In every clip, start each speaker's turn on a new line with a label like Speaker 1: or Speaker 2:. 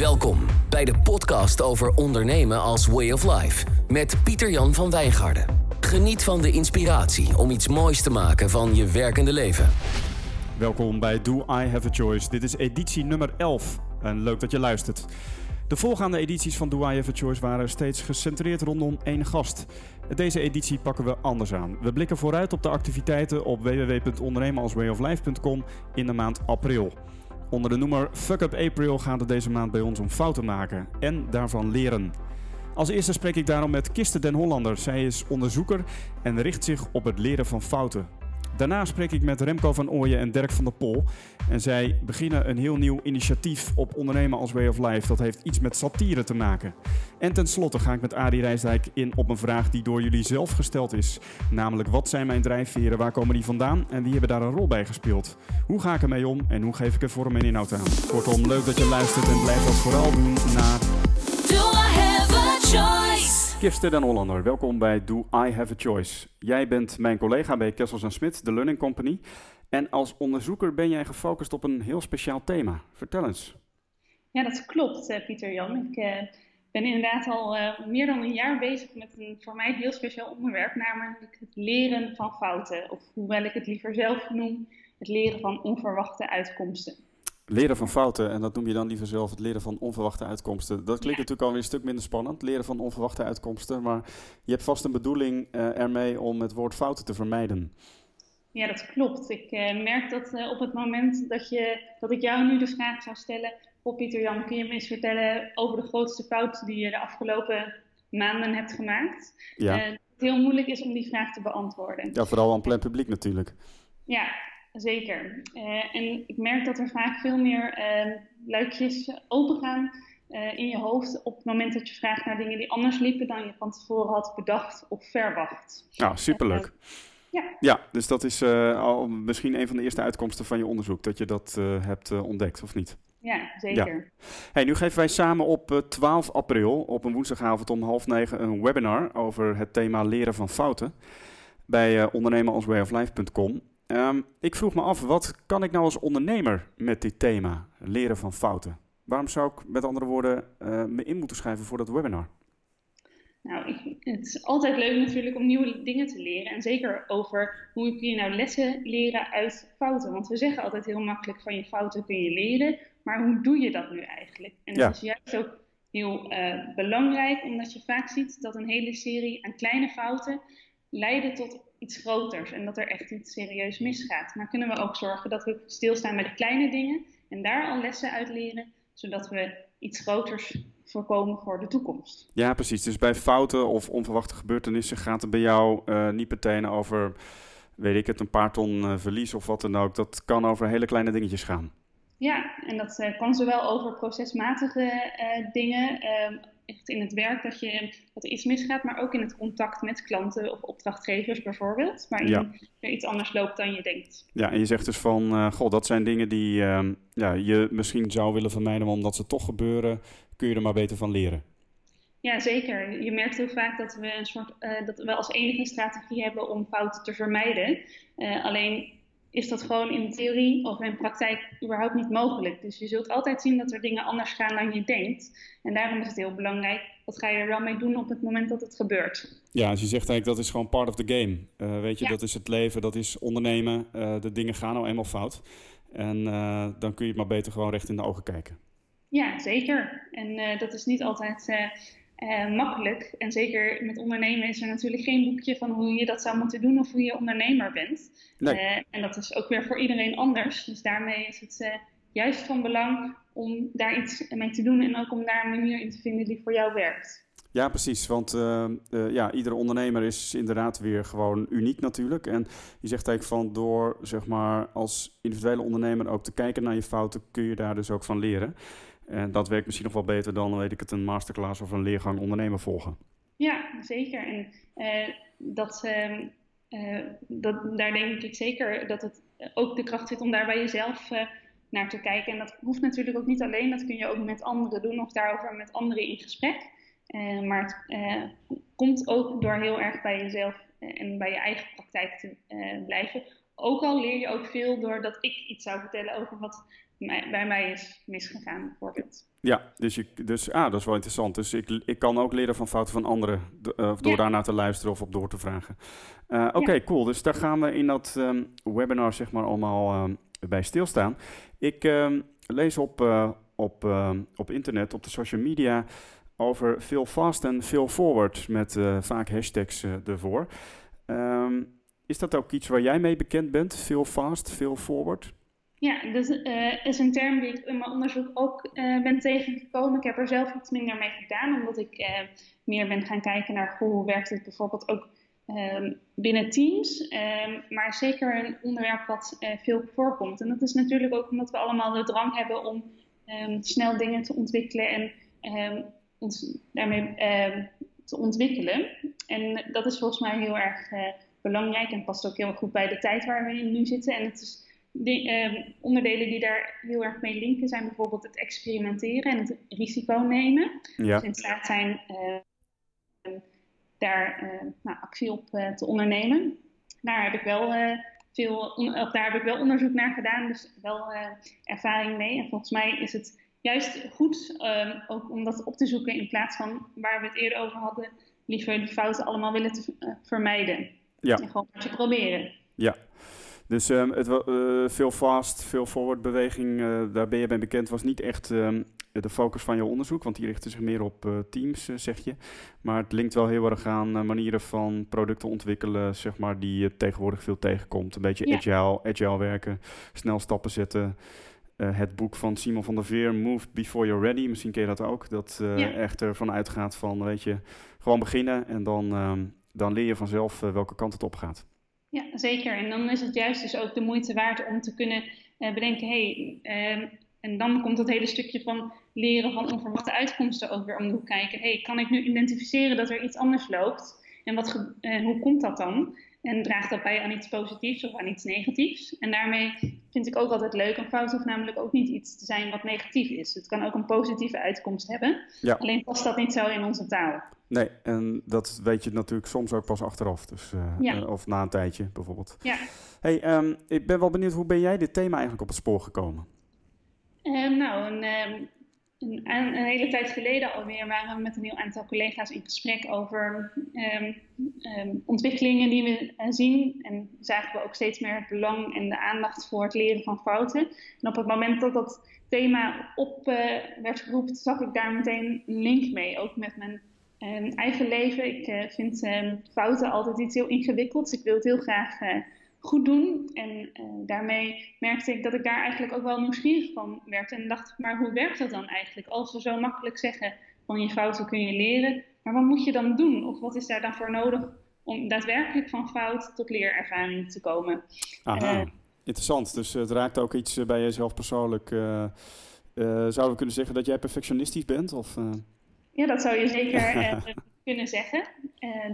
Speaker 1: Welkom bij de podcast over ondernemen als way of life met Pieter-Jan van Wijngaarden. Geniet van de inspiratie om iets moois te maken van je werkende leven.
Speaker 2: Welkom bij Do I Have a Choice. Dit is editie nummer 11 en leuk dat je luistert. De voorgaande edities van Do I Have a Choice waren steeds gecentreerd rondom één gast. Deze editie pakken we anders aan. We blikken vooruit op de activiteiten op www.ondernemenalswayoflife.com in de maand april. Onder de noemer Fuck Up April gaat het deze maand bij ons om fouten maken en daarvan leren. Als eerste spreek ik daarom met Kiste den Hollander. Zij is onderzoeker en richt zich op het leren van fouten. Daarna spreek ik met Remco van Ooyen en Dirk van der Pol. En zij beginnen een heel nieuw initiatief op ondernemen als way of life. Dat heeft iets met satire te maken. En tenslotte ga ik met Adi Rijsdijk in op een vraag die door jullie zelf gesteld is. Namelijk, wat zijn mijn drijfveren, waar komen die vandaan en wie hebben daar een rol bij gespeeld? Hoe ga ik ermee om en hoe geef ik er vorm en inhoud aan? Kortom, leuk dat je luistert en blijf dat vooral doen naar... Kirsten den Hollander, welkom bij Do I Have a Choice. Jij bent mijn collega bij Kessels Smit, de Learning Company. En als onderzoeker ben jij gefocust op een heel speciaal thema. Vertel eens.
Speaker 3: Ja, dat klopt, eh, Pieter Jan. Ik eh, ben inderdaad al eh, meer dan een jaar bezig met een voor mij heel speciaal onderwerp, namelijk het leren van fouten. Of hoewel ik het liever zelf noem, het leren van onverwachte uitkomsten.
Speaker 2: Leren van fouten, en dat noem je dan liever zelf het leren van onverwachte uitkomsten. Dat klinkt
Speaker 3: Ja.
Speaker 2: natuurlijk alweer een stuk minder spannend, leren van onverwachte uitkomsten. Maar je hebt vast een bedoeling eh, ermee om het woord fouten te vermijden.
Speaker 3: Ja, dat klopt. Ik eh, merk dat eh, op het moment dat, je, dat ik jou nu de vraag zou stellen, Goh, Pieter Jan, kun je me eens vertellen over de grootste fout die je de afgelopen maanden hebt gemaakt?
Speaker 2: Ja,
Speaker 3: dat het heel moeilijk is om die vraag te beantwoorden.
Speaker 2: ja vooral aan plein publiek natuurlijk.
Speaker 3: Ja, zeker. Eh, en ik merk dat er vaak veel meer eh, luikjes opengaan eh in je hoofd op het moment dat je vraagt naar dingen die anders liepen dan je van tevoren had bedacht of verwacht.
Speaker 2: Nou, superleuk.
Speaker 3: Ja.
Speaker 2: Ja, dus dat is eh, al misschien een van de eerste uitkomsten van je onderzoek, dat je dat eh, hebt eh, ontdekt, of niet?
Speaker 3: Ja, zeker.
Speaker 2: Hey, nu geven wij samen op eh, 12 april, op een woensdagavond om half negen, een webinar over het thema leren van fouten bij eh ondernemenalswayoflife.com. Ehm, ik vroeg me af, wat kan ik nou als ondernemer met dit thema, leren van fouten? Waarom zou ik met andere woorden eh, me in moeten schrijven voor dat webinar?
Speaker 3: Nou, ik, het is altijd leuk natuurlijk om nieuwe dingen te leren. En zeker over hoe kun je nou lessen leren uit fouten. Want we zeggen altijd heel makkelijk van je fouten kun je leren. Maar hoe doe je dat nu eigenlijk? En het
Speaker 2: Ja.
Speaker 3: is juist ook heel eh, belangrijk, omdat je vaak ziet dat een hele serie aan kleine fouten leiden tot iets groters. En dat er echt iets serieus misgaat. Maar kunnen we ook zorgen dat we stilstaan bij de kleine dingen en daar al lessen uit leren, zodat we iets groters voorkomen voor de toekomst.
Speaker 2: Ja, precies. Dus bij fouten of onverwachte gebeurtenissen gaat het bij jou eh, niet meteen over, weet ik het, een paar ton eh, verlies of wat dan ook. Dat kan over hele kleine dingetjes gaan.
Speaker 3: Ja, en dat eh, kan zowel over procesmatige dingen, ehm, echt in het werk dat, je, dat er iets misgaat, maar ook in het contact met klanten of opdrachtgevers bijvoorbeeld, waarin
Speaker 2: Ja.
Speaker 3: er iets anders loopt dan je denkt.
Speaker 2: Ja, en je zegt dus van, eh goh, dat zijn dingen die ehm, ja, je misschien zou willen vermijden, maar omdat ze toch gebeuren, kun je er maar beter van leren.
Speaker 3: Ja, zeker. Je merkt heel vaak dat we een soort eh, dat we als enige strategie hebben om fouten te vermijden. Eh, alleen is dat gewoon in theorie of in praktijk überhaupt niet mogelijk. Dus je zult altijd zien dat er dingen anders gaan dan je denkt. En daarom is het heel belangrijk, wat ga je er wel mee doen op het moment dat het gebeurt?
Speaker 2: Ja, dus je zegt eigenlijk dat is gewoon part of the game. Eh, weet je,
Speaker 3: Ja.
Speaker 2: dat is het leven, dat is ondernemen. Eh, de dingen gaan nou eenmaal fout. En eh, dan kun je het maar beter gewoon recht in de ogen kijken.
Speaker 3: Ja, zeker. En dat is niet altijd eh, makkelijk. En zeker met ondernemen is er natuurlijk geen boekje van hoe je dat zou moeten doen of hoe je ondernemer bent.
Speaker 2: Nee.
Speaker 3: Eh, en dat is ook weer voor iedereen anders. Dus daarmee is het eh, juist van belang om daar iets mee te doen en ook om daar een manier in te vinden die voor jou werkt.
Speaker 2: Ja, precies. Want eh, ja, iedere ondernemer is inderdaad weer gewoon uniek natuurlijk. En je zegt eigenlijk van door zeg maar, als individuele ondernemer ook te kijken naar je fouten, kun je daar dus ook van leren. En dat werkt misschien nog wel beter dan, weet ik het, een masterclass of een leergang ondernemer volgen.
Speaker 3: Ja, zeker. En eh, dat, ehm, eh, dat, daar denk ik zeker dat het ook de kracht zit om daar bij jezelf eh, naar te kijken. En dat hoeft natuurlijk ook niet alleen, dat kun je ook met anderen doen of daarover met anderen in gesprek. Eh, maar het eh, komt ook door heel erg bij jezelf eh, en bij je eigen praktijk te eh, blijven. ook al leer je ook veel doordat ik iets zou vertellen over wat bij mij is misgegaan, bijvoorbeeld.
Speaker 2: Ja, dus, je, dus ah, dat is wel interessant. Dus ik, ik kan ook leren van fouten van anderen eh, door
Speaker 3: Ja.
Speaker 2: daarnaar te luisteren of op door te vragen. Eh, Oké, cool. Dus daar gaan we in dat ehm, webinar zeg maar allemaal ehm, bij stilstaan. Ik ehm, lees op, eh, op, op internet, op de social media over veel fast en veel forward met vaak hashtags ervoor. Is dat ook iets waar jij mee bekend bent? Veel fast, veel forward?
Speaker 3: Ja, dat eh, is een term die ik in mijn onderzoek ook eh, ben tegengekomen. Ik heb er zelf iets minder mee gedaan, omdat ik eh, meer ben gaan kijken naar hoe werkt het bijvoorbeeld ook ehm, binnen teams. Ehm, maar zeker een onderwerp wat veel voorkomt. En dat is natuurlijk ook omdat we allemaal de drang hebben om ehm, snel dingen te ontwikkelen en ons daarmee te ontwikkelen. En dat is volgens mij heel erg belangrijk en past ook heel goed bij de tijd waar we in nu zitten. En het is die, ehm, onderdelen die daar heel erg mee linken zijn bijvoorbeeld het experimenteren en het risico nemen.
Speaker 2: Ja,
Speaker 3: Dus in staat zijn eh, daar eh, nou, actie op eh, te ondernemen. Daar heb ik wel eh, veel, of daar heb ik wel onderzoek naar gedaan, dus wel eh, ervaring mee. En volgens mij is het juist goed ehm, ook om dat op te zoeken in plaats van waar we het eerder over hadden, liever die fouten allemaal willen te, vermijden.
Speaker 2: Ja.
Speaker 3: En gewoon te proberen.
Speaker 2: Ja, dus ehm, het, eh, veel fast, veel forward beweging, eh, daar ben je bij bekend, was niet echt ehm, de focus van je onderzoek, want die richtte zich meer op eh, teams, zeg je. Maar het linkt wel heel erg aan manieren van producten ontwikkelen, zeg maar, die je tegenwoordig veel tegenkomt. Een beetje
Speaker 3: Ja.
Speaker 2: agile, agile werken, snel stappen zetten. Het boek van Simon van der Veer, Move Before You're Ready, misschien ken je dat ook. Dat
Speaker 3: Ja.
Speaker 2: echt ervan uitgaat van, weet je, gewoon beginnen en dan, ehm, dan leer je vanzelf welke kant het op gaat.
Speaker 3: Ja, zeker. En dan is het juist dus ook de moeite waard om te kunnen eh, bedenken, hey, ehm, en dan komt dat hele stukje van leren van onverwachte uitkomsten ook weer om kijken. Hey, kan ik nu identificeren dat er iets anders loopt? En wat, ge- eh, hoe komt dat dan? En draagt dat bij aan iets positiefs of aan iets negatiefs? En daarmee vind ik ook altijd leuk. Een fout hoeft namelijk ook niet iets te zijn wat negatief is. Het kan ook een positieve uitkomst hebben.
Speaker 2: Ja.
Speaker 3: Alleen past dat niet zo in onze taal.
Speaker 2: Nee, en dat weet je natuurlijk soms ook pas achteraf. Dus, eh,
Speaker 3: Ja.
Speaker 2: eh, of na een tijdje bijvoorbeeld.
Speaker 3: Ja.
Speaker 2: Hey, ehm, ik ben wel benieuwd, hoe ben jij dit thema eigenlijk op het spoor gekomen?
Speaker 3: Ehm, nou, een, ehm, een, een, hele tijd geleden alweer waren we met een heel aantal collega's in gesprek over ehm, ehm, ontwikkelingen die we eh, zien. En zagen we ook steeds meer het belang en de aandacht voor het leren van fouten. En op het moment dat dat thema op eh, werd geroepen, zag ik daar meteen een link mee. Ook met mijn ehm, eigen leven. Ik eh, vind ehm, fouten altijd iets heel ingewikkelds. Ik wil het heel graag eh, goed doen. En eh, daarmee merkte ik dat ik daar eigenlijk ook wel nieuwsgierig van werd. En dacht, maar hoe werkt dat dan eigenlijk? Als we zo makkelijk zeggen van je fouten kun je leren, maar wat moet je dan doen? Of wat is daar dan voor nodig om daadwerkelijk van fout tot leerervaring te komen?
Speaker 2: Aha,
Speaker 3: Eh.
Speaker 2: interessant. Dus het raakt ook iets eh, bij jezelf persoonlijk. eh, zouden we kunnen zeggen dat jij perfectionistisch bent? Of?
Speaker 3: Ja, dat zou je zeker kunnen zeggen.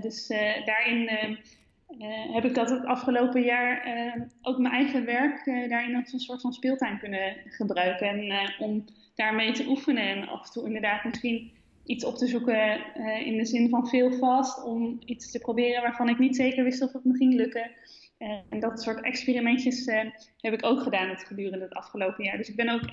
Speaker 3: Dus daarin eh, heb ik dat het afgelopen jaar eh, ook mijn eigen werk eh, daarin als een soort van speeltuin kunnen gebruiken. En eh, om daarmee te oefenen en af en toe inderdaad misschien iets op te zoeken in de zin van veel vast. Om iets te proberen waarvan ik niet zeker wist of het me ging lukken. En dat soort experimentjes heb ik ook gedaan het gedurende het afgelopen jaar. Dus ik ben ook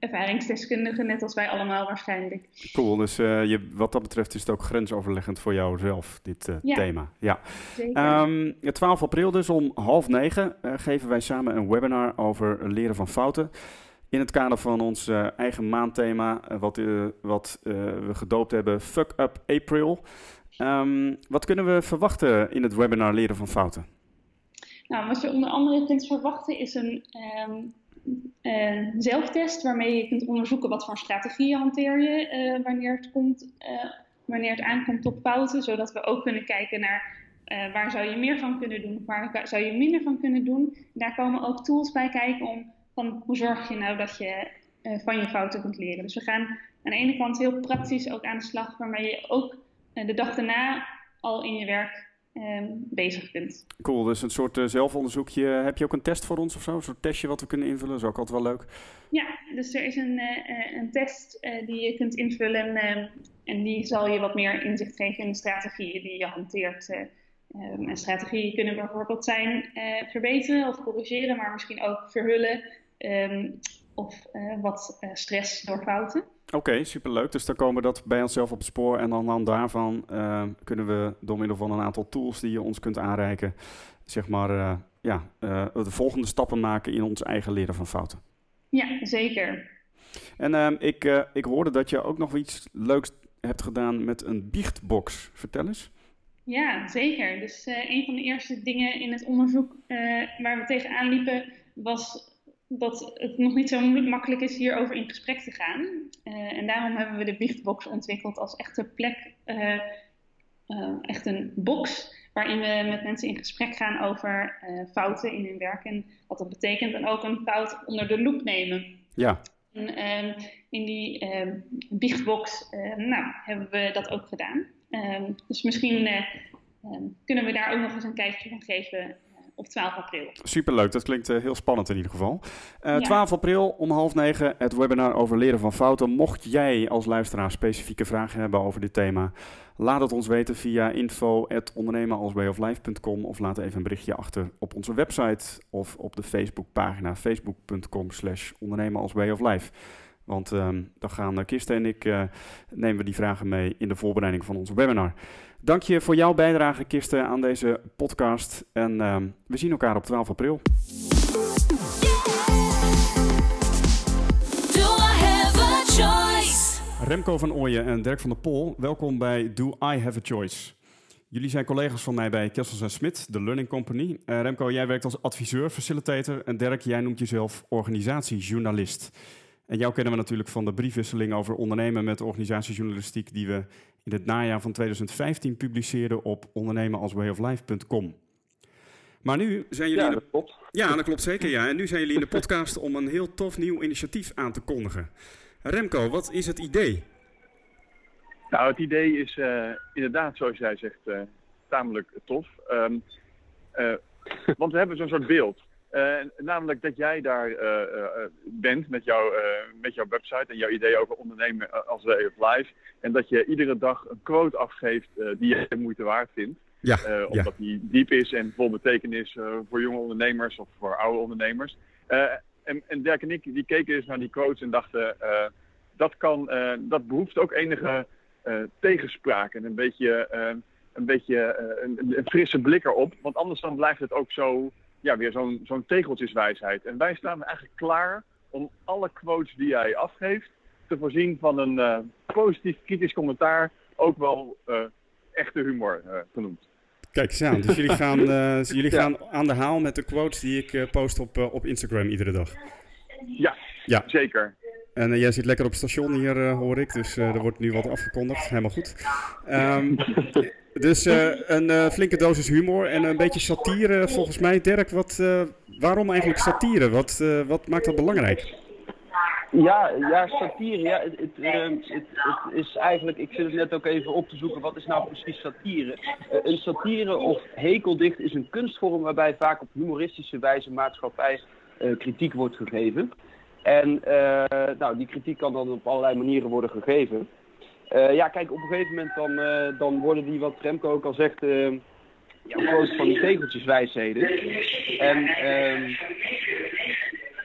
Speaker 3: ervaringsdeskundige, net als wij allemaal waarschijnlijk.
Speaker 2: Cool, dus eh, je, wat dat betreft is het ook grensoverleggend voor jou zelf, dit eh,
Speaker 3: Ja.
Speaker 2: thema. Ja.
Speaker 3: Zeker.
Speaker 2: Ehm, 12 april dus om half negen eh, geven wij samen een webinar over leren van fouten. In het kader van ons eigen maandthema, wat, wat we gedoopt hebben, Fuck Up April. Ehm, wat kunnen we verwachten in het webinar leren van fouten?
Speaker 3: Nou, wat je onder andere kunt verwachten is een ehm, eh, zelftest waarmee je kunt onderzoeken wat voor strategieën hanteer je eh, wanneer, het komt, eh, wanneer het aankomt op fouten, zodat we ook kunnen kijken naar waar zou je meer van kunnen doen waar zou je minder van kunnen doen. Daar komen ook tools bij kijken om van hoe zorg je nou dat je van je fouten kunt leren. Dus we gaan aan de ene kant heel praktisch ook aan de slag, waarmee je ook de dag daarna al in je werk ehm, bezig kunt.
Speaker 2: Cool, dus een soort eh, zelfonderzoekje. Heb je ook een test voor ons of zo? Een soort testje wat we kunnen invullen? Dat is ook altijd wel leuk.
Speaker 3: Ja, dus er is een, eh, eh, een test die je kunt invullen eh, en die zal je wat meer inzicht geven in de strategieën die je hanteert eh, Ehm, en strategieën kunnen bijvoorbeeld zijn verbeteren of corrigeren, maar misschien ook verhullen ehm, of eh, wat eh, stress door fouten.
Speaker 2: Oké, superleuk. Dus dan komen we dat bij onszelf op het spoor. En dan aan de hand daarvan eh, kunnen we door middel van een aantal tools die je ons kunt aanreiken, zeg maar, ja, de volgende stappen maken in ons eigen leren van fouten.
Speaker 3: Ja, zeker.
Speaker 2: En ehm, ik, ik hoorde dat je ook nog iets leuks hebt gedaan met een biechtbox. Vertel eens.
Speaker 3: Ja, zeker. Dus een van de eerste dingen in het onderzoek waar we tegenaan liepen was dat het nog niet zo makkelijk is hierover in gesprek te gaan. Eh, en daarom hebben we de Biechtbox ontwikkeld als echte plek, eh, eh, echt een box waarin we met mensen in gesprek gaan over fouten in hun werk en wat dat betekent. En ook een fout onder de loep nemen.
Speaker 2: Ja,
Speaker 3: En ehm, in die ehm, biechtbox nou, hebben we dat ook gedaan. Ehm, dus misschien kunnen we daar ook nog eens een kijkje van geven op 12 april.
Speaker 2: superleuk. Dat klinkt eh, heel spannend in ieder geval. Eh,
Speaker 3: Ja.
Speaker 2: 12 april om half negen het webinar over leren van fouten. Mocht jij als luisteraar specifieke vragen hebben over dit thema, laat het ons weten via info@ondernemenalswayoflife.com of laat even een berichtje achter op onze website of op de Facebookpagina facebook.com slash ondernemen als way of life. Want ehm, dan gaan eh, Kirsten en ik eh, nemen we die vragen mee in de voorbereiding van ons webinar. Dank je voor jouw bijdrage, Kirsten, aan deze podcast. En ehm, we zien elkaar op 12 april. Remco van Ooyen en Dirk van der Pol, welkom bij Do I Have a Choice? Jullie zijn collega's van mij bij Kessels Smit, de Learning Company. Eh, Remco, jij werkt als adviseur, facilitator. En Dirk, jij noemt jezelf organisatiejournalist. En jou kennen we natuurlijk van de briefwisseling over ondernemen met organisatiejournalistiek... die we in het najaar van 2015 publiceerden op ondernemenalswayoflife.com. Maar nu zijn jullie... in
Speaker 4: Ja,
Speaker 2: de-
Speaker 4: dat klopt.
Speaker 2: Ja, dat klopt zeker. Ja. En nu zijn jullie in de podcast om een heel tof nieuw initiatief aan te kondigen. Remco, wat is het idee?
Speaker 4: Nou, het idee is eh, inderdaad, zoals jij zegt, eh, tamelijk tof. Eh, want we hebben zo'n soort beeld. Eh, namelijk dat jij daar eh, eh, bent met, jou, met jouw website en jouw idee over ondernemen als way of life. En dat je iedere dag een quote afgeeft die je de moeite waard vindt.
Speaker 2: Ja,
Speaker 4: omdat die diep is en vol betekenis voor jonge ondernemers of voor oude ondernemers. En, en Dirk en ik die keken eens naar die quotes en dachten, dat, kan, dat behoeft ook enige tegenspraak en een beetje, een, beetje een, een frisse blik erop. Want anders dan blijft het ook zo, ja, weer zo'n zo'n tegeltjeswijsheid. En wij staan eigenlijk klaar om alle quotes die jij afgeeft te voorzien van een eh, positief kritisch commentaar, ook wel eh, echte humor eh, genoemd.
Speaker 2: Kijk eens aan. Dus jullie gaan, jullie
Speaker 4: Ja.
Speaker 2: gaan aan de haal met de quotes die ik post op, op Instagram iedere dag.
Speaker 4: Ja,
Speaker 2: Ja.
Speaker 4: zeker.
Speaker 2: En jij zit lekker op het station hier, hoor ik. Dus er wordt nu wat afgekondigd. Helemaal goed. Ehm, dus eh, een eh, flinke dosis humor en een beetje satire. Volgens mij, Dirk, wat, eh, waarom eigenlijk satire? Wat, wat maakt dat belangrijk?
Speaker 5: Ja, ja, satire. Ja, het, het, is eigenlijk, ik zit het net ook even op te zoeken, wat is nou precies satire? Een satire of hekeldicht is een kunstvorm waarbij vaak op humoristische wijze maatschappij kritiek wordt gegeven. En nou, die kritiek kan dan op allerlei manieren worden gegeven. Eh, ja, kijk, op een gegeven moment dan, eh, dan worden die, wat Remco ook al zegt, eh ja, quotes van die tegeltjeswijsheden. En ehm,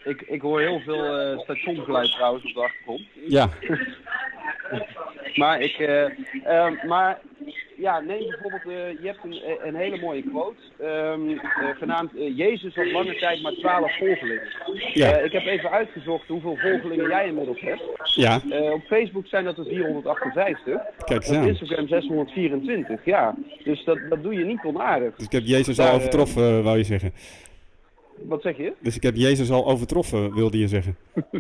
Speaker 5: ik, ik hoor heel veel eh stationsgeluid trouwens op de achtergrond.
Speaker 2: Ja,
Speaker 5: Maar ik, eh, eh, maar ja, neem bijvoorbeeld, eh, je hebt een, een hele mooie quote, ehm, eh, genaamd eh, Jezus had lange tijd maar twaalf volgelingen.
Speaker 2: ja,
Speaker 5: Eh, ik heb even uitgezocht hoeveel volgelingen jij inmiddels hebt.
Speaker 2: ja.
Speaker 5: Eh, op Facebook zijn dat er 458,
Speaker 2: Kijk eens
Speaker 5: op
Speaker 2: aan.
Speaker 5: Instagram 624, ja. Dus dat, dat doe je niet onaardig.
Speaker 2: Dus ik heb Jezus al
Speaker 5: eh,
Speaker 2: overtroffen, wou je zeggen.
Speaker 5: Wat zeg je?
Speaker 2: Dus ik heb Jezus al overtroffen, wilde je zeggen.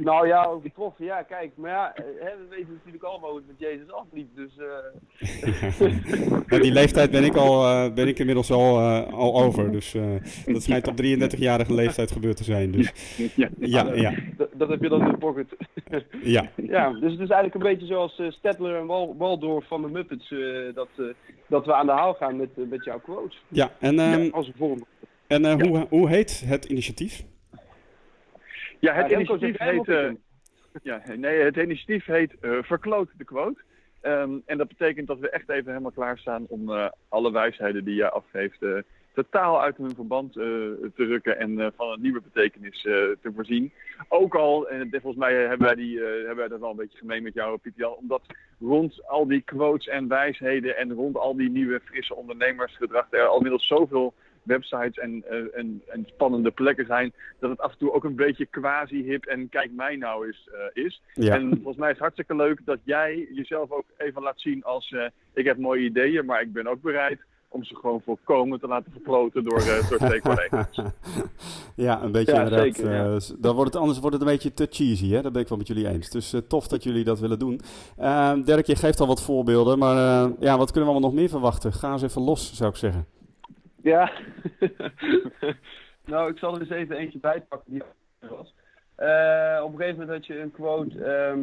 Speaker 5: Nou ja, overtroffen, ja, kijk. Maar ja, eh, hè, we weten natuurlijk allemaal hoe het met Jezus afliep, dus... eh,
Speaker 2: Ja, die leeftijd ben ik, al, eh, ben ik inmiddels al, eh, al over. Dus eh, dat schijnt op 33-jarige leeftijd gebeurd te zijn. Dus
Speaker 4: Ja.
Speaker 2: ja, ja,
Speaker 5: dat, dat heb je dan in de pocket.
Speaker 2: ja.
Speaker 5: Ja, dus het is eigenlijk een beetje zoals eh, Stedtler en Wal Waldorf van de Muppets, eh, dat, eh, dat we aan de haal gaan met, met jouw quotes.
Speaker 2: ja. En, ehm,
Speaker 5: Ja, als een vorm.
Speaker 2: En eh, hoe, hoe heet het initiatief?
Speaker 4: Ja, het initiatief heet, eh, ja, nee, het initiatief heet eh, Verkloot de Quote. Ehm, en dat betekent dat we echt even helemaal klaarstaan om eh, alle wijsheden die jij afgeeft eh, totaal uit hun verband eh, te rukken en eh, van een nieuwe betekenis eh, te voorzien. Ook al, en volgens mij hebben wij, die, eh, hebben wij dat wel een beetje gemeen met jou, Pieter Jan, omdat rond al die quotes en wijsheden en rond al die nieuwe frisse ondernemersgedrag er al inmiddels zoveel websites en, eh, en, en spannende plekken zijn, dat het af en toe ook een beetje quasi-hip en kijk mij nou eens eh, is.
Speaker 2: Ja.
Speaker 4: En volgens mij is het hartstikke leuk dat jij jezelf ook even laat zien als eh, ik heb mooie ideeën, maar ik ben ook bereid om ze gewoon volkomen te laten verkloten door, uh, door twee collega's.
Speaker 2: ja, een beetje
Speaker 5: Ja,
Speaker 2: inderdaad.
Speaker 5: zeker, ja.
Speaker 2: s- dan wordt het, anders wordt het een beetje te cheesy, hè? dat ben ik wel met jullie eens. Dus tof dat jullie dat willen doen. Dirk, je geeft al wat voorbeelden, maar ja, wat kunnen we allemaal nog meer verwachten? Ga eens even los, zou ik zeggen.
Speaker 5: Ja. nou, ik zal er eens even eentje bijpakken die er was. Eh, op een gegeven moment had je een quote. ehm,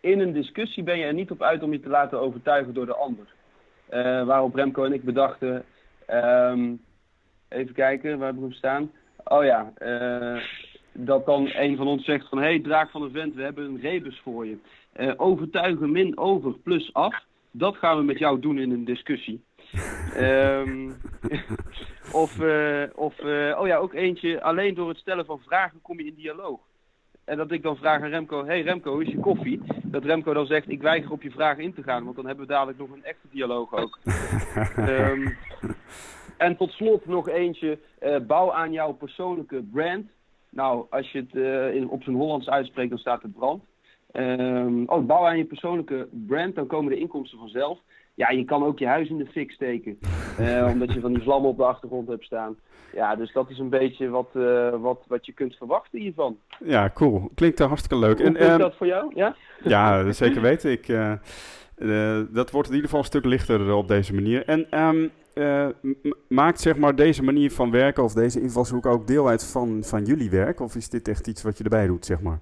Speaker 5: in een discussie ben je er niet op uit om je te laten overtuigen door de ander. Eh, waarop Remco en ik bedachten. ehm, even kijken, waar heb ik hem staan? Oh ja, eh, dat dan een van ons zegt van... Hé, hey, draak van een vent, we hebben een rebus voor je. Overtuigen min over plus af. Dat gaan we met jou doen in een discussie. Ehm, of, eh, of eh, oh ja, ook eentje. Alleen door het stellen van vragen kom je in dialoog. En dat ik dan vraag aan Remco: Hey Remco, hoe is je koffie? Dat Remco dan zegt: Ik weiger op je vragen in te gaan, want dan hebben we dadelijk nog een echte dialoog ook. Ehm, en tot slot nog eentje: eh, bouw aan jouw persoonlijke brand. Nou, als je het in, op zijn Hollands uitspreekt, dan staat het brand. Ehm, oh, bouw aan je persoonlijke brand, dan komen de inkomsten vanzelf. Ja, je kan ook je huis in de fik steken. eh, omdat je van die vlammen op de achtergrond hebt staan. Ja, dus dat is een beetje wat, eh, wat, wat je kunt verwachten hiervan.
Speaker 2: Ja, cool. Klinkt hartstikke leuk.
Speaker 5: Hoe
Speaker 2: En, ehm,
Speaker 5: dat voor jou? Ja?
Speaker 2: Ja, zeker weten. Ik, eh, dat wordt in ieder geval een stuk lichter op deze manier. En ehm, eh, maakt zeg maar deze manier van werken of deze invalshoek ook deel uit van, van jullie werk? Of is dit echt iets wat je erbij doet, zeg maar?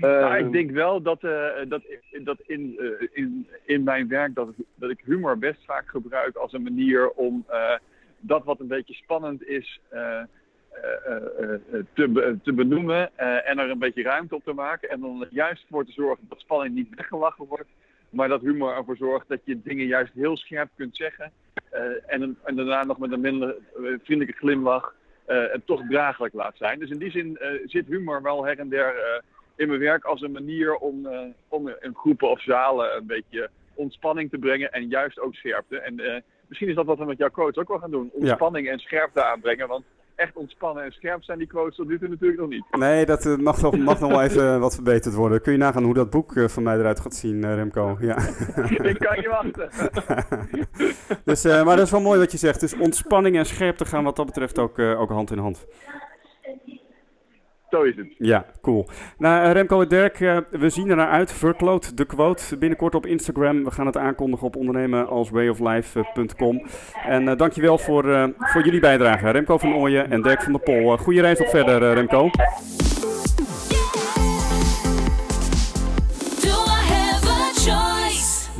Speaker 4: Nou,
Speaker 5: Ehm,
Speaker 4: ik denk wel dat, eh, dat, dat in, eh, in, in mijn werk dat, dat ik humor best vaak gebruik als een manier om eh, dat wat een beetje spannend is te, te benoemen en er een beetje ruimte op te maken. En dan juist voor te zorgen dat spanning niet weggelachen wordt, maar dat humor ervoor zorgt dat je dingen juist heel scherp kunt zeggen. en, en daarna nog met een minder vriendelijke glimlach het toch draaglijk laat zijn. Dus in die zin zit humor wel her en der in mijn werk als een manier om, eh, om in groepen of zalen een beetje ontspanning te brengen en juist ook scherpte. En eh, misschien is dat wat we met jouw coach ook wel gaan doen. Ontspanning en scherpte aanbrengen. Want echt ontspannen en scherp zijn die quotes tot nu toe natuurlijk nog niet.
Speaker 2: Nee, dat eh, mag, nog, mag nog wel even wat verbeterd worden. Kun je nagaan hoe dat boek van mij eruit gaat zien, Remco? Ja.
Speaker 4: Ik kan je wachten.
Speaker 2: dus, maar dat is wel mooi wat je zegt. Dus ontspanning en scherpte gaan wat dat betreft ook, ook hand in hand.
Speaker 4: Zo.
Speaker 2: Ja, cool. Nou, eh, Remco en Dirk, eh, we zien er naar uit. Verkloot de quote binnenkort op Instagram. We gaan het aankondigen op ondernemen als wayoflife.com. En eh, dankjewel voor, voor jullie bijdrage. Remco van Ooyen en Dirk van der Pol. Eh, goeie reis nog verder, Remco.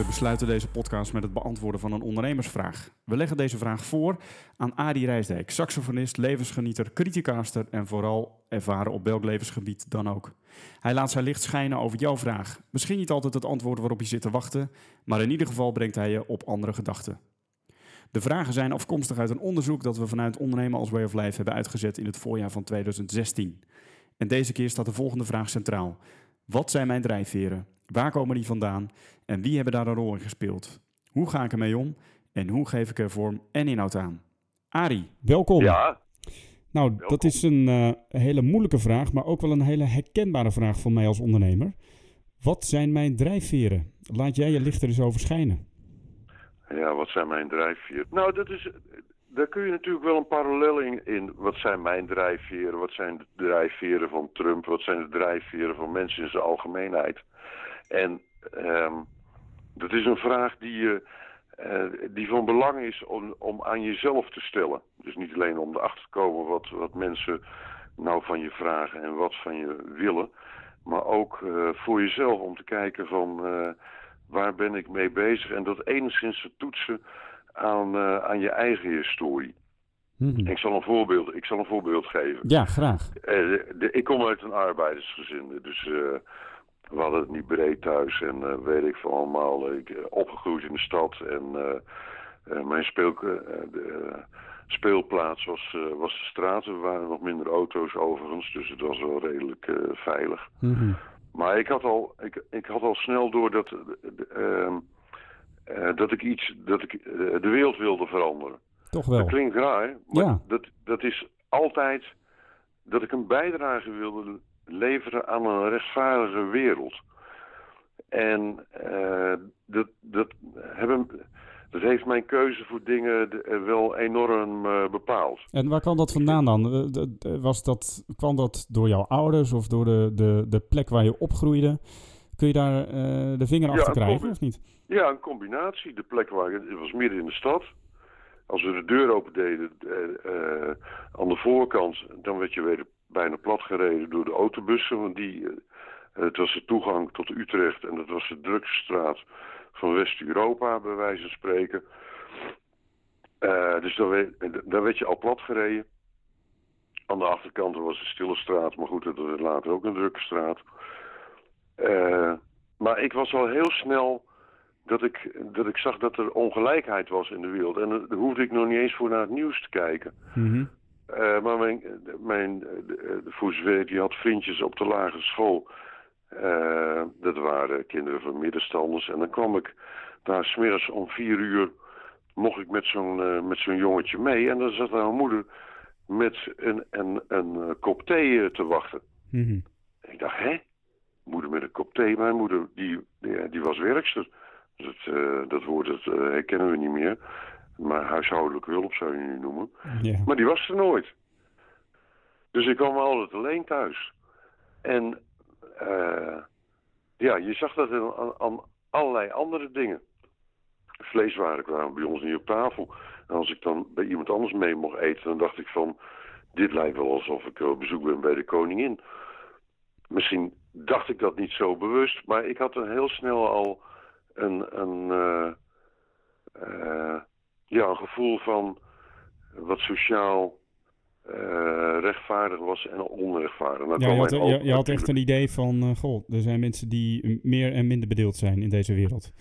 Speaker 2: We besluiten deze podcast met het beantwoorden van een ondernemersvraag. We leggen deze vraag voor aan Adi Rijsdijk, saxofonist, levensgenieter, criticaster en vooral ervaren op welk levensgebied dan ook. Hij laat zijn licht schijnen over jouw vraag. Misschien niet altijd het antwoord waarop je zit te wachten, maar in ieder geval brengt hij je op andere gedachten. De vragen zijn afkomstig uit een onderzoek dat we vanuit Ondernemen als Way of Life hebben uitgezet in het voorjaar van 2016. En deze keer staat de volgende vraag centraal. Wat zijn mijn drijfveren? Waar komen die vandaan? En wie hebben daar een rol in gespeeld? Hoe ga ik ermee om? En hoe geef ik er vorm en inhoud aan? Arie, welkom.
Speaker 6: Ja,
Speaker 2: nou, dat is een eh, hele moeilijke vraag, maar ook wel een hele herkenbare vraag voor mij als ondernemer. Wat zijn mijn drijfveren? Laat jij je licht er eens over schijnen.
Speaker 6: ja, wat zijn mijn drijfveren? Nou, dat is, daar kun je natuurlijk wel een parallel in, in. Wat zijn mijn drijfveren? Wat zijn de drijfveren van Trump? Wat zijn de drijfveren van mensen in zijn algemeenheid? En ehm, dat is een vraag die, je, eh, die van belang is om, om aan jezelf te stellen. Dus niet alleen om erachter te komen wat, wat mensen nou van je vragen en wat van je willen. Maar ook eh, voor jezelf om te kijken van eh, waar ben ik mee bezig. En dat enigszins te toetsen aan, aan je eigen historie. Ik zal een voorbeeld, ik zal een voorbeeld geven.
Speaker 2: Ja, graag.
Speaker 6: De- ik kom uit een arbeidersgezin. Dus we hadden het niet breed thuis en eh, weet ik van allemaal. Ik, eh, opgegroeid in de stad en eh, mijn speel, de, speelplaats was, was de straat. Er waren nog minder auto's overigens, dus het was wel redelijk veilig.
Speaker 2: Mhm.
Speaker 6: Maar ik had al, ik, ik had al snel door dat, eh, ehm, eh, dat ik iets, dat ik de wereld wilde veranderen.
Speaker 2: Toch
Speaker 6: Dat
Speaker 2: wel.
Speaker 6: klinkt raar, maar
Speaker 2: Ja.
Speaker 6: dat, dat is altijd dat ik een bijdrage wilde leveren aan een rechtvaardige wereld. En eh, dat, dat, hebben, dat heeft mijn keuze voor dingen eh, wel enorm eh, bepaald.
Speaker 2: En waar kwam dat vandaan dan? Was dat, kwam dat door jouw ouders of door de, de, de plek waar je opgroeide? Kun je daar de vinger
Speaker 6: Ja,
Speaker 2: achter krijgen of niet?
Speaker 6: Ja, een combinatie. De plek waar het was midden in de stad. Als we de deur open deden aan de voorkant, dan werd je weer bijna platgereden door de autobussen. Want die, eh, het was de toegang tot Utrecht en dat was de drukste straat van West-Europa, bij wijze van spreken. Eh, dus dan werd, dan werd je al platgereden. Aan de achterkant was een stille straat, maar goed, dat was later ook een drukke straat. Eh, maar ik was al heel snel dat ik, dat ik zag dat er ongelijkheid was in de wereld. En daar hoefde ik nog niet eens voor naar het nieuws te kijken.
Speaker 2: Mhm.
Speaker 6: Eh, maar mijn, mijn de, de, voor zover die had vriendjes op de lagere school. Eh, dat waren kinderen van middenstanders. En dan kwam ik daar smiddags om vier uur. mocht ik met zo'n eh, met zo'n jongetje mee. En dan zat daar mijn moeder met een, een, een eh, kop thee eh, te wachten.
Speaker 2: Mhm.
Speaker 6: Ik dacht, hè? Moeder met een kop thee. Mijn moeder, die, die, die was werkster. Dat, eh, dat woord dat, eh, herkennen we niet meer. Maar huishoudelijke hulp zou je nu noemen.
Speaker 2: Ja.
Speaker 6: Maar die was er nooit. Dus ik kwam altijd alleen thuis. En eh, ja, je zag dat aan, allerlei andere dingen. Vleeswaren kwamen bij ons niet op tafel. En als ik dan bij iemand anders mee mocht eten, dan dacht ik van... Dit lijkt wel alsof ik op bezoek ben bij de koningin. Misschien dacht ik dat niet zo bewust, maar ik had er heel snel al een, een, eh, eh, ja, een gevoel van wat sociaal eh, rechtvaardig was en onrechtvaardig. Nou
Speaker 2: Ja, je, had, je, had echt een idee van, eh, goh, er zijn mensen die meer en minder bedeeld zijn in deze wereld.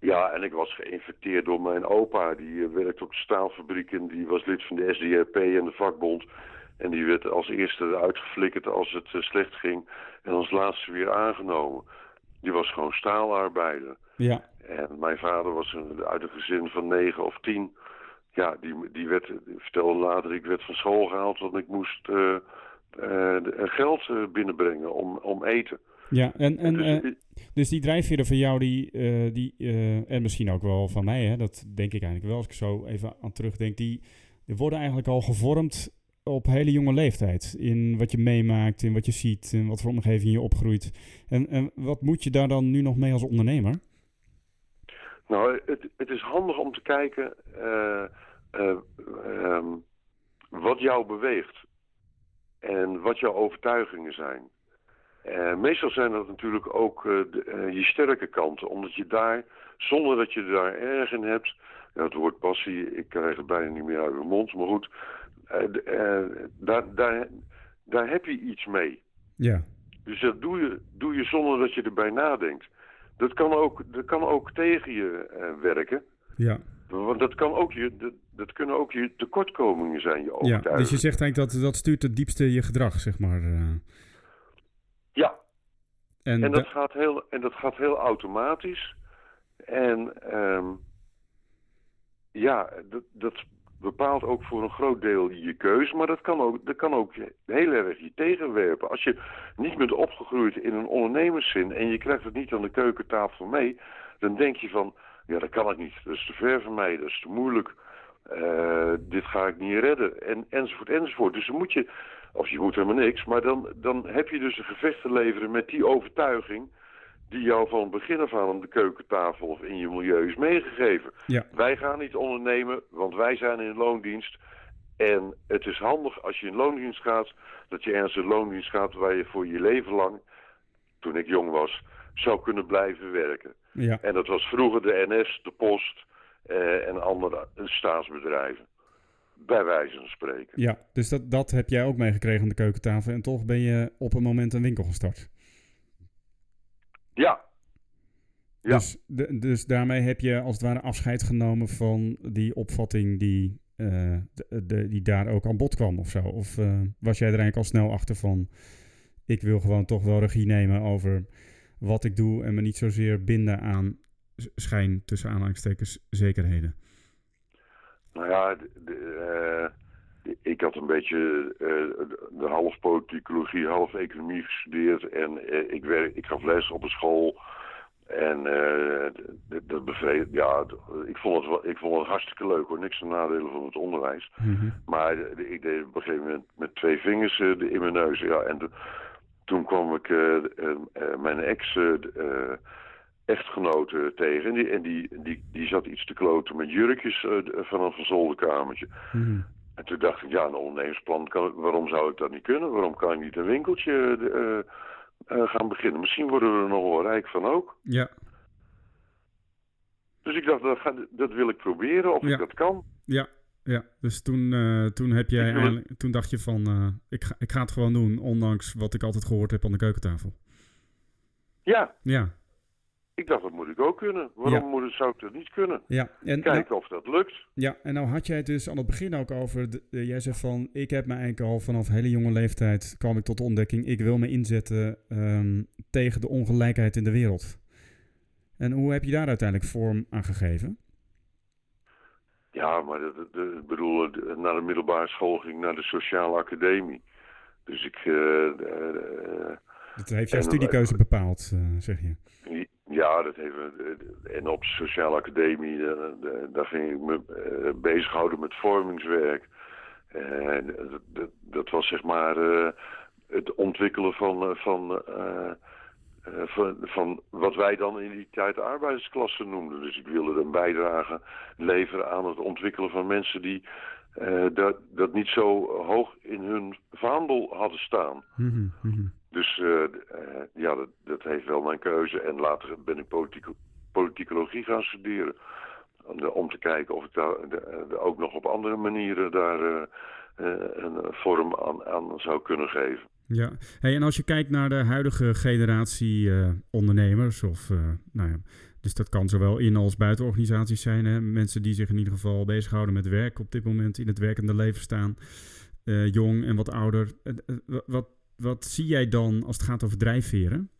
Speaker 6: Ja, en ik was geïnfecteerd door mijn opa. Die eh, werkte op de staalfabriek en die was lid van de SDRP en de vakbond. En die werd als eerste eruit geflikkerd als het slecht ging. En als laatste weer aangenomen. Die was gewoon staalarbeider.
Speaker 2: Ja,
Speaker 6: En mijn vader was een, uit een gezin van negen of tien. Ja, die, die, werd, die vertelde later, ik werd van school gehaald, want ik moest eh, eh, eh, geld binnenbrengen om, om eten.
Speaker 2: ja. En, en,
Speaker 6: Dus,
Speaker 2: dus die drijfveren van jou, die, die, en misschien ook wel van mij, hè, dat denk ik eigenlijk wel als ik zo even aan terugdenk, die, die worden eigenlijk al gevormd op hele jonge leeftijd. In wat je meemaakt, in wat je ziet, in wat voor omgeving je opgroeit. En, en wat moet je daar dan nu nog mee als ondernemer?
Speaker 6: Nou, het, het is handig om te kijken eh, eh, ehm, wat jou beweegt en wat jouw overtuigingen zijn. Eh, meestal zijn dat natuurlijk ook je sterke kanten, omdat je daar, zonder dat je daar erg in hebt, ja, het woord passie, ik krijg het bijna niet meer uit mijn mond, maar goed, daar, daar, daar heb je iets mee.
Speaker 2: Ja.
Speaker 6: Dus dat doe je, doe je zonder dat je erbij nadenkt. Dat kan ook, dat kan ook tegen je eh, werken.
Speaker 2: Ja.
Speaker 6: Want dat, kan ook je, dat, dat kunnen ook je tekortkomingen zijn, je
Speaker 2: ja,
Speaker 6: overtuigingen.
Speaker 2: dus je zegt eigenlijk dat dat stuurt het diepste je gedrag, zeg maar. eh.
Speaker 6: Ja,
Speaker 2: en
Speaker 6: en
Speaker 2: da-
Speaker 6: dat, gaat heel, en dat gaat heel automatisch. En ehm, ja, dat, dat bepaalt ook voor een groot deel je keus. Maar dat kan ook, dat kan ook heel erg je tegenwerpen. Als je niet bent opgegroeid in een ondernemerszin en je krijgt het niet aan de keukentafel mee, dan denk je van, ja dat kan ik niet. Dat is te ver van mij, dat is te moeilijk. Eh, dit ga ik niet redden. En, enzovoort, enzovoort. Dus dan moet je, of je moet helemaal niks, maar dan, dan heb je dus een gevecht te leveren met die overtuiging die jou van begin af aan aan de keukentafel of in je milieu is meegegeven.
Speaker 2: Ja.
Speaker 6: Wij gaan niet ondernemen, want wij zijn in loondienst. En het is handig als je in loondienst gaat, dat je ergens in loondienst gaat waar je voor je leven lang, toen ik jong was, zou kunnen blijven werken.
Speaker 2: ja.
Speaker 6: En dat was vroeger de NS, de Post eh, en andere staatsbedrijven. Bij wijze van spreken.
Speaker 2: Ja, dus dat, dat heb jij ook meegekregen aan de keukentafel. En toch ben je op een moment een winkel gestart.
Speaker 6: Ja. Ja.
Speaker 2: Dus, de- dus daarmee heb je als het ware afscheid genomen van die opvatting die, eh, de, de- die daar ook aan bod kwam of zo? Of eh, was jij er eigenlijk al snel achter van, ik wil gewoon toch wel regie nemen over wat ik doe en me niet zozeer binden aan schijn tussen aanhalingstekens zekerheden?
Speaker 6: Nou ja, de, de, eh, ik had een beetje eh, de, half politicologie, half economie gestudeerd. En eh, ik, werk, ik gaf les op een school. En d- dat bevreed, ja, ik vond, het ik vond het hartstikke leuk hoor. Niks te nadelen van het onderwijs.
Speaker 2: Mhm.
Speaker 6: Maar ik deed op een gegeven moment met twee vingers in mijn neus. Ja, en de- toen kwam ik mijn ex eh, d- eh, echtgenote tegen. En, die, en die, die, die zat iets te kloten met jurkjes van een verzolderkamertje.
Speaker 2: Mhm.
Speaker 6: En toen dacht ik, ja, een ondernemersplan, kan, waarom zou ik dat niet kunnen? Waarom kan ik niet een winkeltje eh, eh, gaan beginnen? Misschien worden we er nog wel rijk van ook.
Speaker 2: Ja,
Speaker 6: Dus ik dacht, dat, ga- dat wil ik proberen of
Speaker 2: Ja.
Speaker 6: ik dat kan.
Speaker 2: ja, ja. Dus toen, eh, toen, heb jij eigenlijk, toen dacht je van, eh, ik, ga, ik ga het gewoon doen, ondanks wat ik altijd gehoord heb aan de keukentafel.
Speaker 6: Ja,
Speaker 2: Ja,
Speaker 6: ik dacht, dat moet ik ook kunnen. Waarom
Speaker 2: Ja.
Speaker 6: moet het, zou ik dat niet kunnen?
Speaker 2: ja. En,
Speaker 6: Kijken of dat lukt.
Speaker 2: Ja, en nou had jij het dus aan het begin ook over. de- eh, jij zegt van: Ik heb me eigenlijk al vanaf hele jonge leeftijd. kwam ik tot de ontdekking. Ik wil me inzetten ehm, tegen de ongelijkheid in de wereld. En hoe heb je daar uiteindelijk vorm aan gegeven?
Speaker 6: Ja, maar ik bedoel, eh, naar de middelbare school ging ik naar de sociale academie. Dus ik, eh, eh,
Speaker 2: Dat heeft jouw studiekeuze bepaald, eh, zeg je.
Speaker 6: Ja, dat heeft, eh, en op sociale academie, eh, eh, daar ging ik me bezighouden met vormingswerk. En dat, was zeg maar het ontwikkelen van, van, van, van wat wij dan in die tijd de arbeidersklasse noemden. Dus ik wilde een bijdrage leveren aan het ontwikkelen van mensen die dat, dat niet zo hoog in hun vaandel hadden staan.
Speaker 2: Mhm.
Speaker 6: Dus eh, eh, ja, dat, dat heeft wel mijn keuze. En later ben ik politico- politicologie gaan studeren. Om, om te kijken of ik daar ook nog op andere manieren daar eh, eh, een vorm aan, aan zou kunnen geven.
Speaker 2: Ja, hey, en als je kijkt naar de huidige generatie eh, ondernemers, of, eh, nou ja, dus dat kan zowel in als buiten organisaties zijn, hè? mensen die zich in ieder geval bezighouden met werk op dit moment in het werkende leven staan, eh, jong en wat ouder. Eh, eh, wa- wat, wat zie jij dan als het gaat over drijfveren?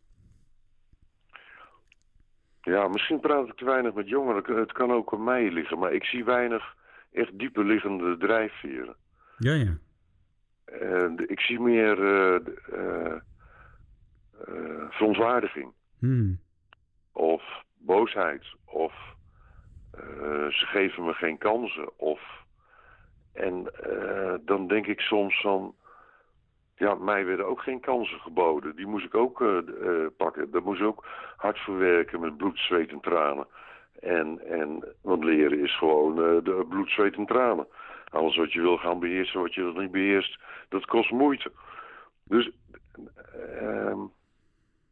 Speaker 6: Ja, misschien praat ik te weinig met jongeren. Het kan ook aan mij liggen. Maar ik zie weinig echt dieper liggende drijfveren.
Speaker 2: Ja, ja.
Speaker 6: Eh, de- ik zie meer eh, eh, eh, verontwaardiging.
Speaker 2: Hmm.
Speaker 6: of boosheid of eh, ze geven me geen kansen of en eh, dan denk ik soms van ja mij werden ook geen kansen geboden die moest ik ook eh, eh, pakken daar moest ik ook hard voor werken met bloed zweet en tranen en en want leren is gewoon eh, de bloed zweet en tranen alles wat je wil gaan beheersen wat je dat niet beheerst dat kost moeite dus ehm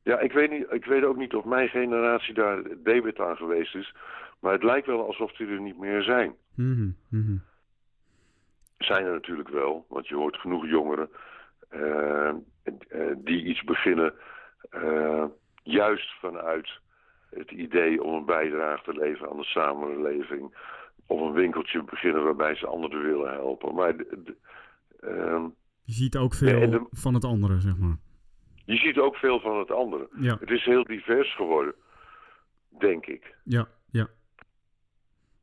Speaker 6: ja, ik weet, niet, ik weet ook niet of mijn generatie daar debet aan geweest is. Maar het lijkt wel alsof die er niet meer zijn.
Speaker 2: Mhm, mhm.
Speaker 6: Zijn er natuurlijk wel, want je hoort genoeg jongeren die iets beginnen eh, juist vanuit het idee om een bijdrage te leveren aan de samenleving. Of een winkeltje beginnen waarbij ze anderen willen helpen. Maar de- de- ehm,
Speaker 2: Je ziet ook veel
Speaker 6: de-
Speaker 2: van het andere, zeg maar.
Speaker 6: je ziet ook veel van het andere.
Speaker 2: Ja,
Speaker 6: Het is heel divers geworden, denk ik.
Speaker 2: ja, ja.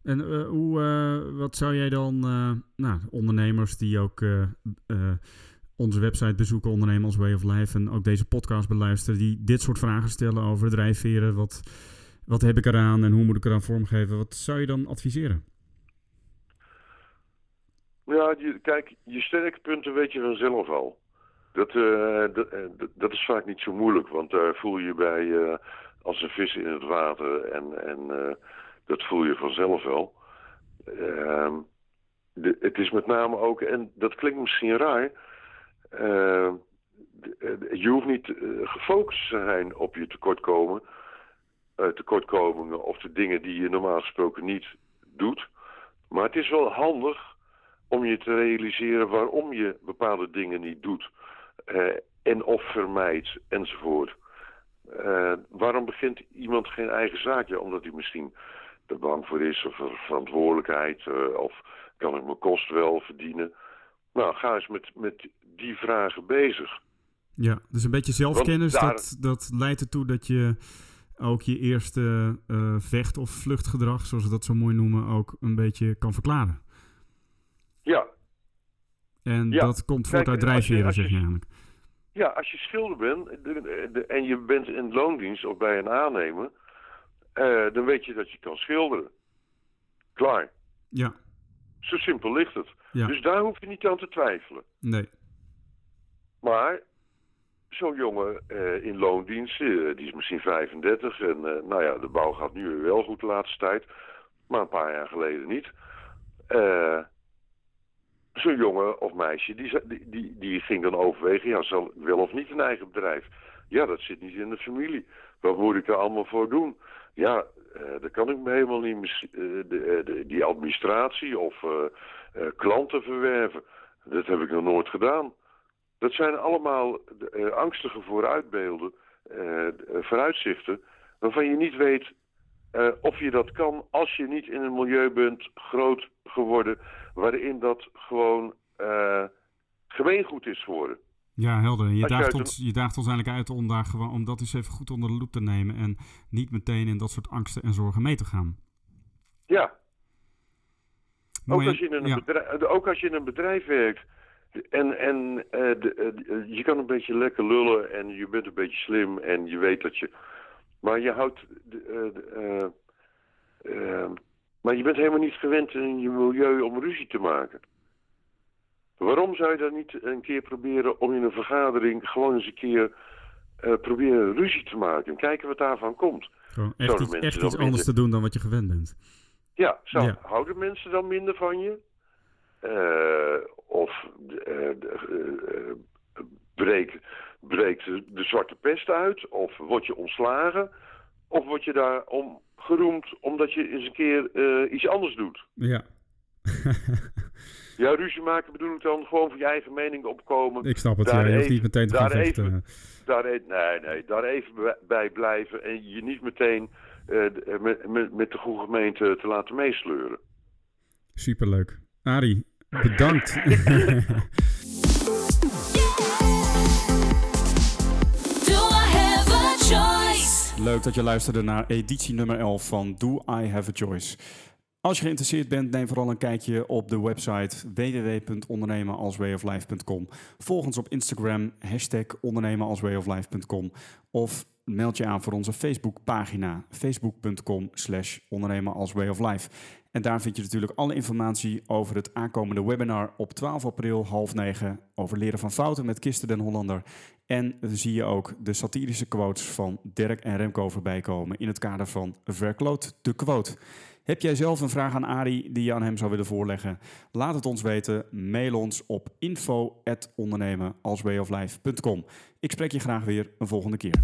Speaker 2: En eh, hoe, eh, wat zou jij dan, eh, nou, ondernemers die ook eh, eh, onze website bezoeken, ondernemen als Way of Life, en ook deze podcast beluisteren, die dit soort vragen stellen over drijfveren, wat, wat heb ik eraan en hoe moet ik eraan vormgeven, wat zou je dan adviseren?
Speaker 6: Ja, kijk, je sterke punten weet je vanzelf al. Dat, eh, dat, eh, dat- dat is vaak niet zo moeilijk, want daar voel je bij eh, als een vis in het water en, en dat voel je vanzelf wel. Ehm, het is met name ook, en dat klinkt misschien raar, eh, je hoeft niet eh, gefocust te zijn op je tekortkomen, eh, tekortkomingen of de dingen die je normaal gesproken niet doet. Maar het is wel handig om je te realiseren waarom je bepaalde dingen niet doet. en of vermijdt enzovoort. waarom begint iemand geen eigen zaak? Ja, omdat hij misschien er bang voor is of er verantwoordelijkheid of kan ik mijn kost wel verdienen? Nou, ga eens met, met die vragen bezig.
Speaker 2: Ja, dus een beetje zelfkennis,
Speaker 6: daar-
Speaker 2: dat, dat leidt ertoe dat je ook je eerste eh, vecht- of vluchtgedrag, zoals we dat zo mooi noemen, ook een beetje kan verklaren.
Speaker 6: Ja,
Speaker 2: En
Speaker 6: Ja,
Speaker 2: dat komt voort
Speaker 6: kijk,
Speaker 2: uit drijfveren, zeg
Speaker 6: je-
Speaker 2: eigenlijk.
Speaker 6: Ja, als je schilder bent de- de- en je bent in loondienst of bij een aannemer, eh, dan weet je dat je kan schilderen. Klaar.
Speaker 2: Ja,
Speaker 6: Zo simpel ligt het.
Speaker 2: Ja.
Speaker 6: Dus daar hoef je niet aan te twijfelen.
Speaker 2: nee.
Speaker 6: Maar zo'n jongen eh, in loondienst, eh, die is misschien 35 en eh, nou ja, de bouw gaat nu weer wel goed de laatste tijd, maar een paar jaar geleden niet. Zo'n jongen of meisje, die, die, die, die ging dan overwegen, ja, zal wel of niet een eigen bedrijf? Ja, dat zit niet in de familie. Wat moet ik er allemaal voor doen? Ja, eh dat kan ik me helemaal niet, eh, de, eh, de- die administratie of klanten verwerven. Dat heb ik nog nooit gedaan. Dat zijn allemaal angstige vooruitbeelden, vooruitzichten, waarvan je niet weet of je dat kan als je niet in een milieu bent groot geworden waarin dat gewoon gemeengoed is geworden.
Speaker 2: Ja, helder. En je daagt, ons, je daagt ons eigenlijk uit om, daar gewoon, om dat eens even goed onder de loep te nemen en niet meteen in dat soort angsten en zorgen mee te gaan.
Speaker 6: Ja, ook als, je in een
Speaker 2: ja.
Speaker 6: bedrijf, ook als je in een bedrijf werkt en, en eh, de, eh, je kan een beetje lekker lullen en je bent een beetje slim en je weet dat je... Maar je houdt... Eh, eh, eh, maar je bent helemaal niet gewend in je milieu om ruzie te maken. Waarom zou je dan niet een keer proberen om in een vergadering gewoon eens een keer eh, proberen ruzie te maken en kijken wat daarvan komt?
Speaker 2: Gewoon echt iets, echt iets anders te doen dan wat je gewend bent.
Speaker 6: Ja, zou,
Speaker 2: Ja.
Speaker 6: houden mensen dan minder van je? Eh, of eh, breekt, breekt de, zwarte pest uit? Of word je ontslagen? Of word je daarom geroemd omdat je eens een keer iets anders doet?
Speaker 2: Ja.
Speaker 6: Ja, ruzie maken bedoel ik dan gewoon voor je eigen mening opkomen.
Speaker 2: ik snap het.
Speaker 6: Daar
Speaker 2: Ja, je hoeft niet meteen te
Speaker 6: daar
Speaker 2: gaan vechten.
Speaker 6: even- Daar, e- nee, nee, daar even bij- blijven en je niet meteen eh, eh, met, met, met de goede gemeente te laten meesleuren.
Speaker 2: Superleuk. Arie, bedankt.
Speaker 7: Do I have a choice?
Speaker 2: Leuk dat je luisterde naar editie nummer 11 van Do I Have a Choice. Als je geïnteresseerd bent, neem vooral een kijkje op de website www.ondernemenalswayoflife.com. Volg ons op Instagram, hashtag ondernemenalswayoflife.com. Of meld je aan voor onze Facebookpagina, facebook.com slash ondernemenalswayoflife. En daar vind je natuurlijk alle informatie over het aankomende webinar op 12 april half negen over leren van fouten met Kisten den Hollander. En dan zie je ook de satirische quotes van Dirk en Remco voorbij komen in het kader van Verkloot de Quote. Heb jij zelf een vraag aan Arie die je aan hem zou willen voorleggen? Laat het ons weten. Mail ons op info@ondernemenalswayoflife.com. Ik spreek je graag weer een volgende keer.